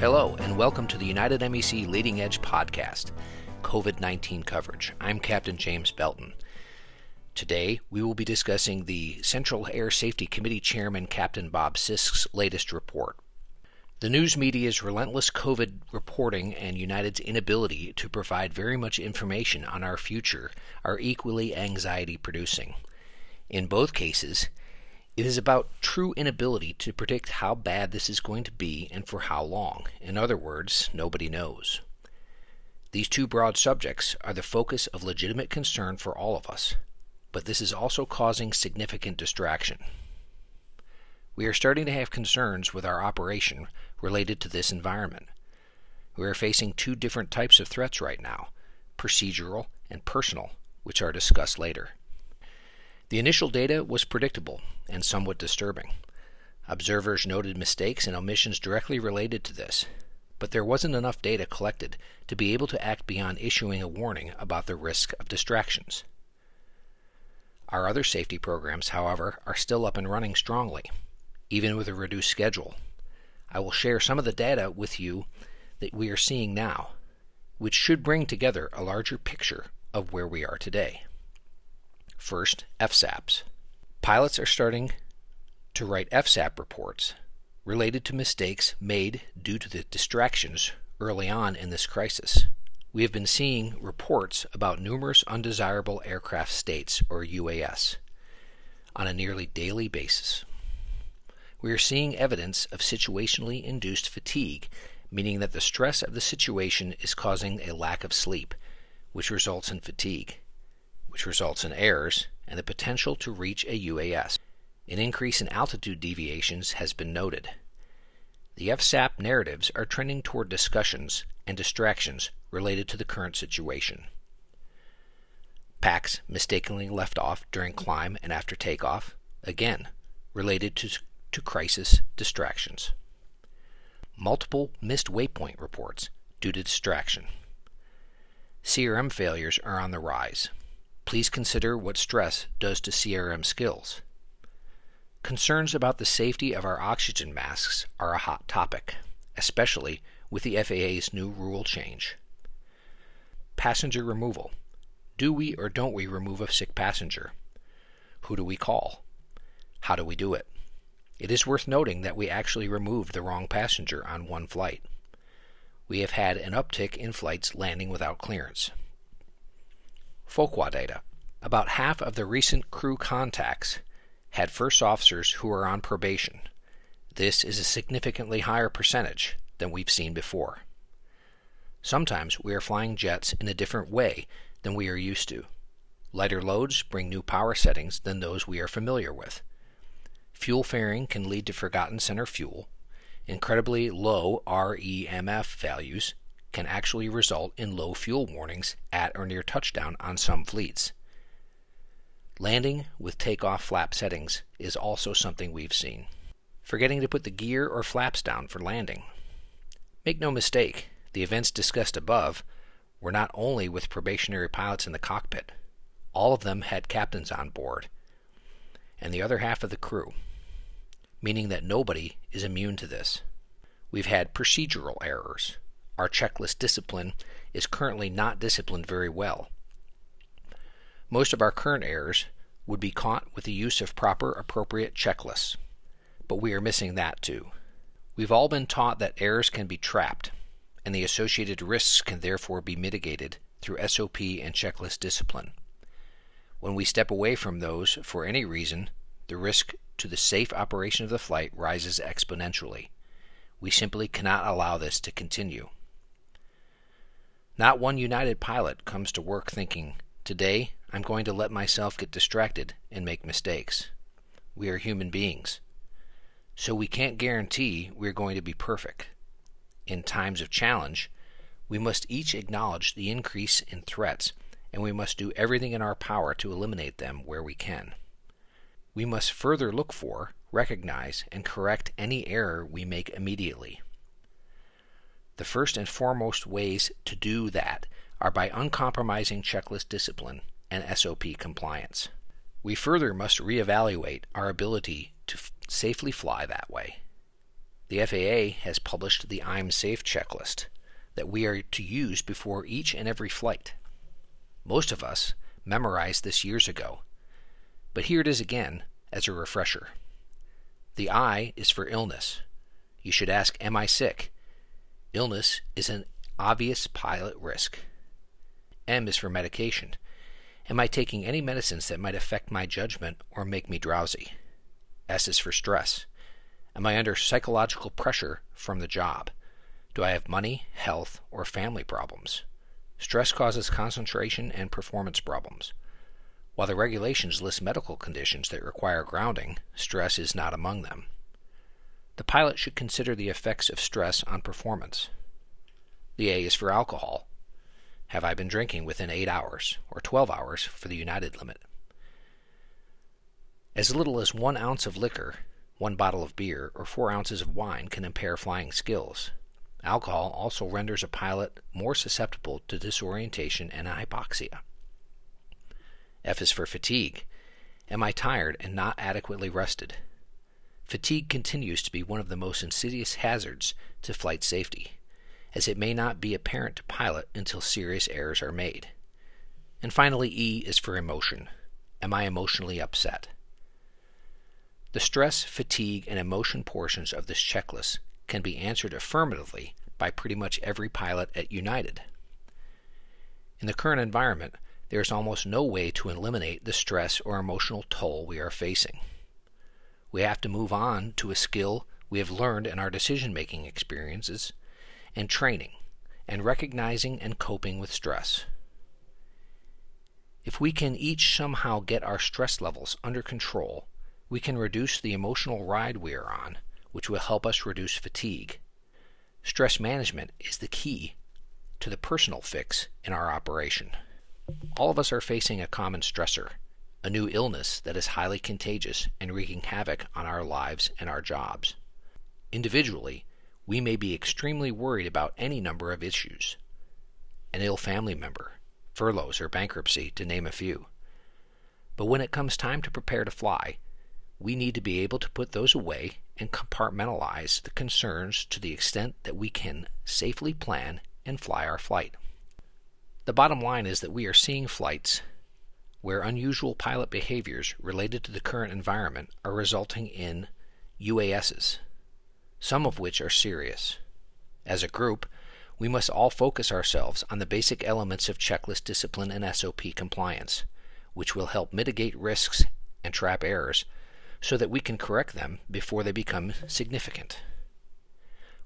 Hello, and welcome to the United MEC Leading Edge podcast, COVID 19 coverage. I'm Captain James Belton. Today, we will be discussing the Central Air Safety Committee Chairman Captain Bob Sisk's latest report. The news media's relentless COVID reporting and United's inability to provide very much information on our future are equally anxiety producing. In both cases, it is about true inability to predict how bad this is going to be and for how long. In other words, nobody knows. These two broad subjects are the focus of legitimate concern for all of us, but this is also causing significant distraction. We are starting to have concerns with our operation related to this environment. We are facing two different types of threats right now procedural and personal, which are discussed later. The initial data was predictable and somewhat disturbing. Observers noted mistakes and omissions directly related to this, but there wasn't enough data collected to be able to act beyond issuing a warning about the risk of distractions. Our other safety programs, however, are still up and running strongly, even with a reduced schedule. I will share some of the data with you that we are seeing now, which should bring together a larger picture of where we are today. First, FSAPs. Pilots are starting to write FSAP reports related to mistakes made due to the distractions early on in this crisis. We have been seeing reports about numerous undesirable aircraft states, or UAS, on a nearly daily basis. We are seeing evidence of situationally induced fatigue, meaning that the stress of the situation is causing a lack of sleep, which results in fatigue which results in errors and the potential to reach a UAS. An increase in altitude deviations has been noted. The FSAP narratives are trending toward discussions and distractions related to the current situation. Packs mistakenly left off during climb and after takeoff, again, related to, to crisis distractions. Multiple missed waypoint reports due to distraction. CRM failures are on the rise please consider what stress does to CRM skills. Concerns about the safety of our oxygen masks are a hot topic, especially with the FAA's new rule change. Passenger removal. Do we or don't we remove a sick passenger? Who do we call? How do we do it? It is worth noting that we actually removed the wrong passenger on one flight. We have had an uptick in flights landing without clearance. FOQA data. About half of the recent crew contacts had first officers who are on probation. This is a significantly higher percentage than we've seen before. Sometimes we are flying jets in a different way than we are used to. Lighter loads bring new power settings than those we are familiar with. Fuel fairing can lead to forgotten center fuel. Incredibly low REMF values can actually result in low fuel warnings at or near touchdown on some fleets. Landing with takeoff flap settings is also something we've seen. Forgetting to put the gear or flaps down for landing. Make no mistake, the events discussed above were not only with probationary pilots in the cockpit, all of them had captains on board, and the other half of the crew, meaning that nobody is immune to this. We've had procedural errors, our checklist discipline is currently not disciplined very well. Most of our current errors would be caught with the use of proper appropriate checklists, but we are missing that too. We've all been taught that errors can be trapped, and the associated risks can therefore be mitigated through SOP and checklist discipline. When we step away from those for any reason, the risk to the safe operation of the flight rises exponentially. We simply cannot allow this to continue. Not one United pilot comes to work thinking, Today I'm going to let myself get distracted and make mistakes. We are human beings. So we can't guarantee we're going to be perfect. In times of challenge, we must each acknowledge the increase in threats and we must do everything in our power to eliminate them where we can. We must further look for, recognize, and correct any error we make immediately. The first and foremost ways to do that are by uncompromising checklist discipline and SOP compliance. We further must reevaluate our ability to f- safely fly that way. The FAA has published the I'm Safe checklist that we are to use before each and every flight. Most of us memorized this years ago, but here it is again as a refresher. The I is for illness. You should ask, Am I sick? Illness is an obvious pilot risk. M is for medication. Am I taking any medicines that might affect my judgment or make me drowsy? S is for stress. Am I under psychological pressure from the job? Do I have money, health, or family problems? Stress causes concentration and performance problems. While the regulations list medical conditions that require grounding, stress is not among them. The pilot should consider the effects of stress on performance. The A is for alcohol. Have I been drinking within 8 hours, or 12 hours for the United limit? As little as one ounce of liquor, one bottle of beer, or four ounces of wine can impair flying skills. Alcohol also renders a pilot more susceptible to disorientation and hypoxia. F is for fatigue. Am I tired and not adequately rested? Fatigue continues to be one of the most insidious hazards to flight safety, as it may not be apparent to pilot until serious errors are made. And finally, E is for emotion. Am I emotionally upset? The stress, fatigue, and emotion portions of this checklist can be answered affirmatively by pretty much every pilot at United. In the current environment, there is almost no way to eliminate the stress or emotional toll we are facing. We have to move on to a skill we have learned in our decision making experiences and training, and recognizing and coping with stress. If we can each somehow get our stress levels under control, we can reduce the emotional ride we are on, which will help us reduce fatigue. Stress management is the key to the personal fix in our operation. All of us are facing a common stressor, a new illness that is highly contagious and wreaking havoc on our lives and our jobs. Individually, we may be extremely worried about any number of issues an ill family member, furloughs, or bankruptcy, to name a few. But when it comes time to prepare to fly, we need to be able to put those away and compartmentalize the concerns to the extent that we can safely plan and fly our flight. The bottom line is that we are seeing flights where unusual pilot behaviors related to the current environment are resulting in UASs, some of which are serious. As a group, we must all focus ourselves on the basic elements of checklist discipline and SOP compliance, which will help mitigate risks and trap errors so that we can correct them before they become significant.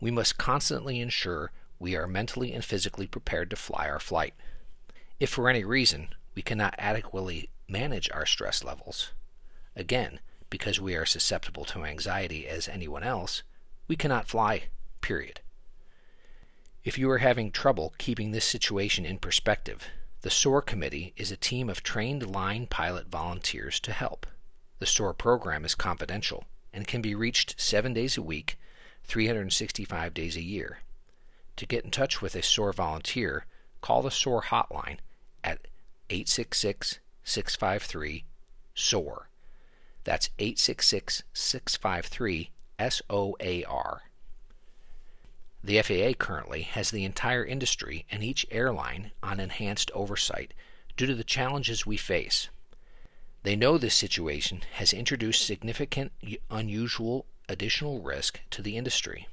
We must constantly ensure we are mentally and physically prepared to fly our flight. If for any reason we cannot adequately manage our stress levels, again, because we are susceptible to anxiety as anyone else, we cannot fly, period. If you are having trouble keeping this situation in perspective, the SOAR Committee is a team of trained line pilot volunteers to help. The SOAR program is confidential and can be reached seven days a week, 365 days a year. To get in touch with a SOAR volunteer, call the SOAR hotline 866 653 SOAR. That's 866 653 SOAR. The FAA currently has the entire industry and each airline on enhanced oversight due to the challenges we face. They know this situation has introduced significant, unusual additional risk to the industry.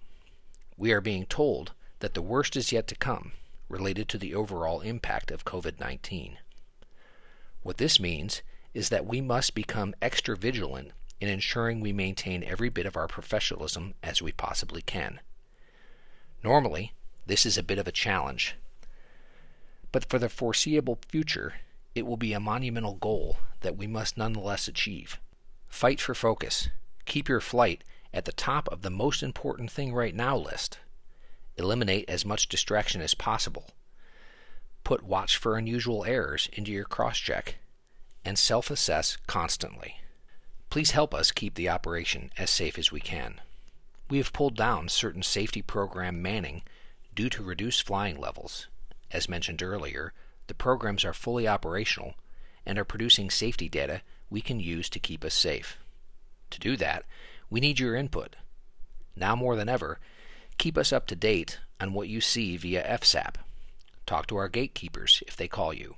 We are being told that the worst is yet to come related to the overall impact of COVID 19. What this means is that we must become extra vigilant in ensuring we maintain every bit of our professionalism as we possibly can. Normally, this is a bit of a challenge, but for the foreseeable future, it will be a monumental goal that we must nonetheless achieve. Fight for focus. Keep your flight at the top of the most important thing right now list. Eliminate as much distraction as possible. Put watch for unusual errors into your cross check and self assess constantly. Please help us keep the operation as safe as we can. We have pulled down certain safety program manning due to reduced flying levels. As mentioned earlier, the programs are fully operational and are producing safety data we can use to keep us safe. To do that, we need your input. now more than ever, keep us up to date on what you see via FSAP. Talk to our gatekeepers if they call you.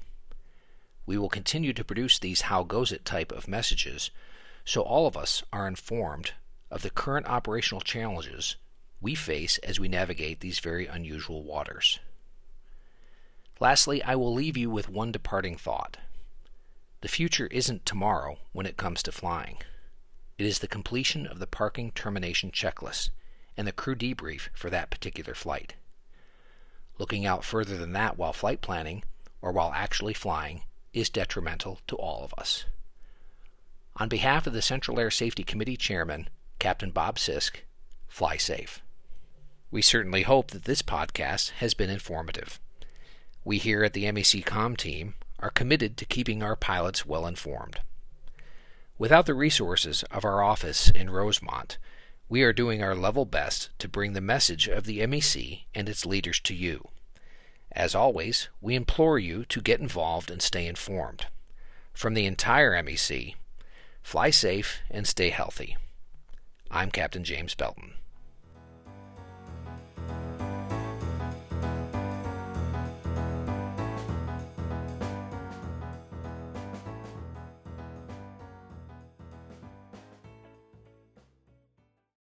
We will continue to produce these How Goes It type of messages so all of us are informed of the current operational challenges we face as we navigate these very unusual waters. Lastly, I will leave you with one departing thought. The future isn't tomorrow when it comes to flying. It is the completion of the parking termination checklist and the crew debrief for that particular flight. Looking out further than that while flight planning or while actually flying is detrimental to all of us. On behalf of the Central Air Safety Committee Chairman, Captain Bob Sisk, fly safe. We certainly hope that this podcast has been informative. We here at the MEC Com team are committed to keeping our pilots well informed. Without the resources of our office in Rosemont, we are doing our level best to bring the message of the MEC and its leaders to you. As always, we implore you to get involved and stay informed. From the entire MEC, fly safe and stay healthy. I'm Captain James Belton.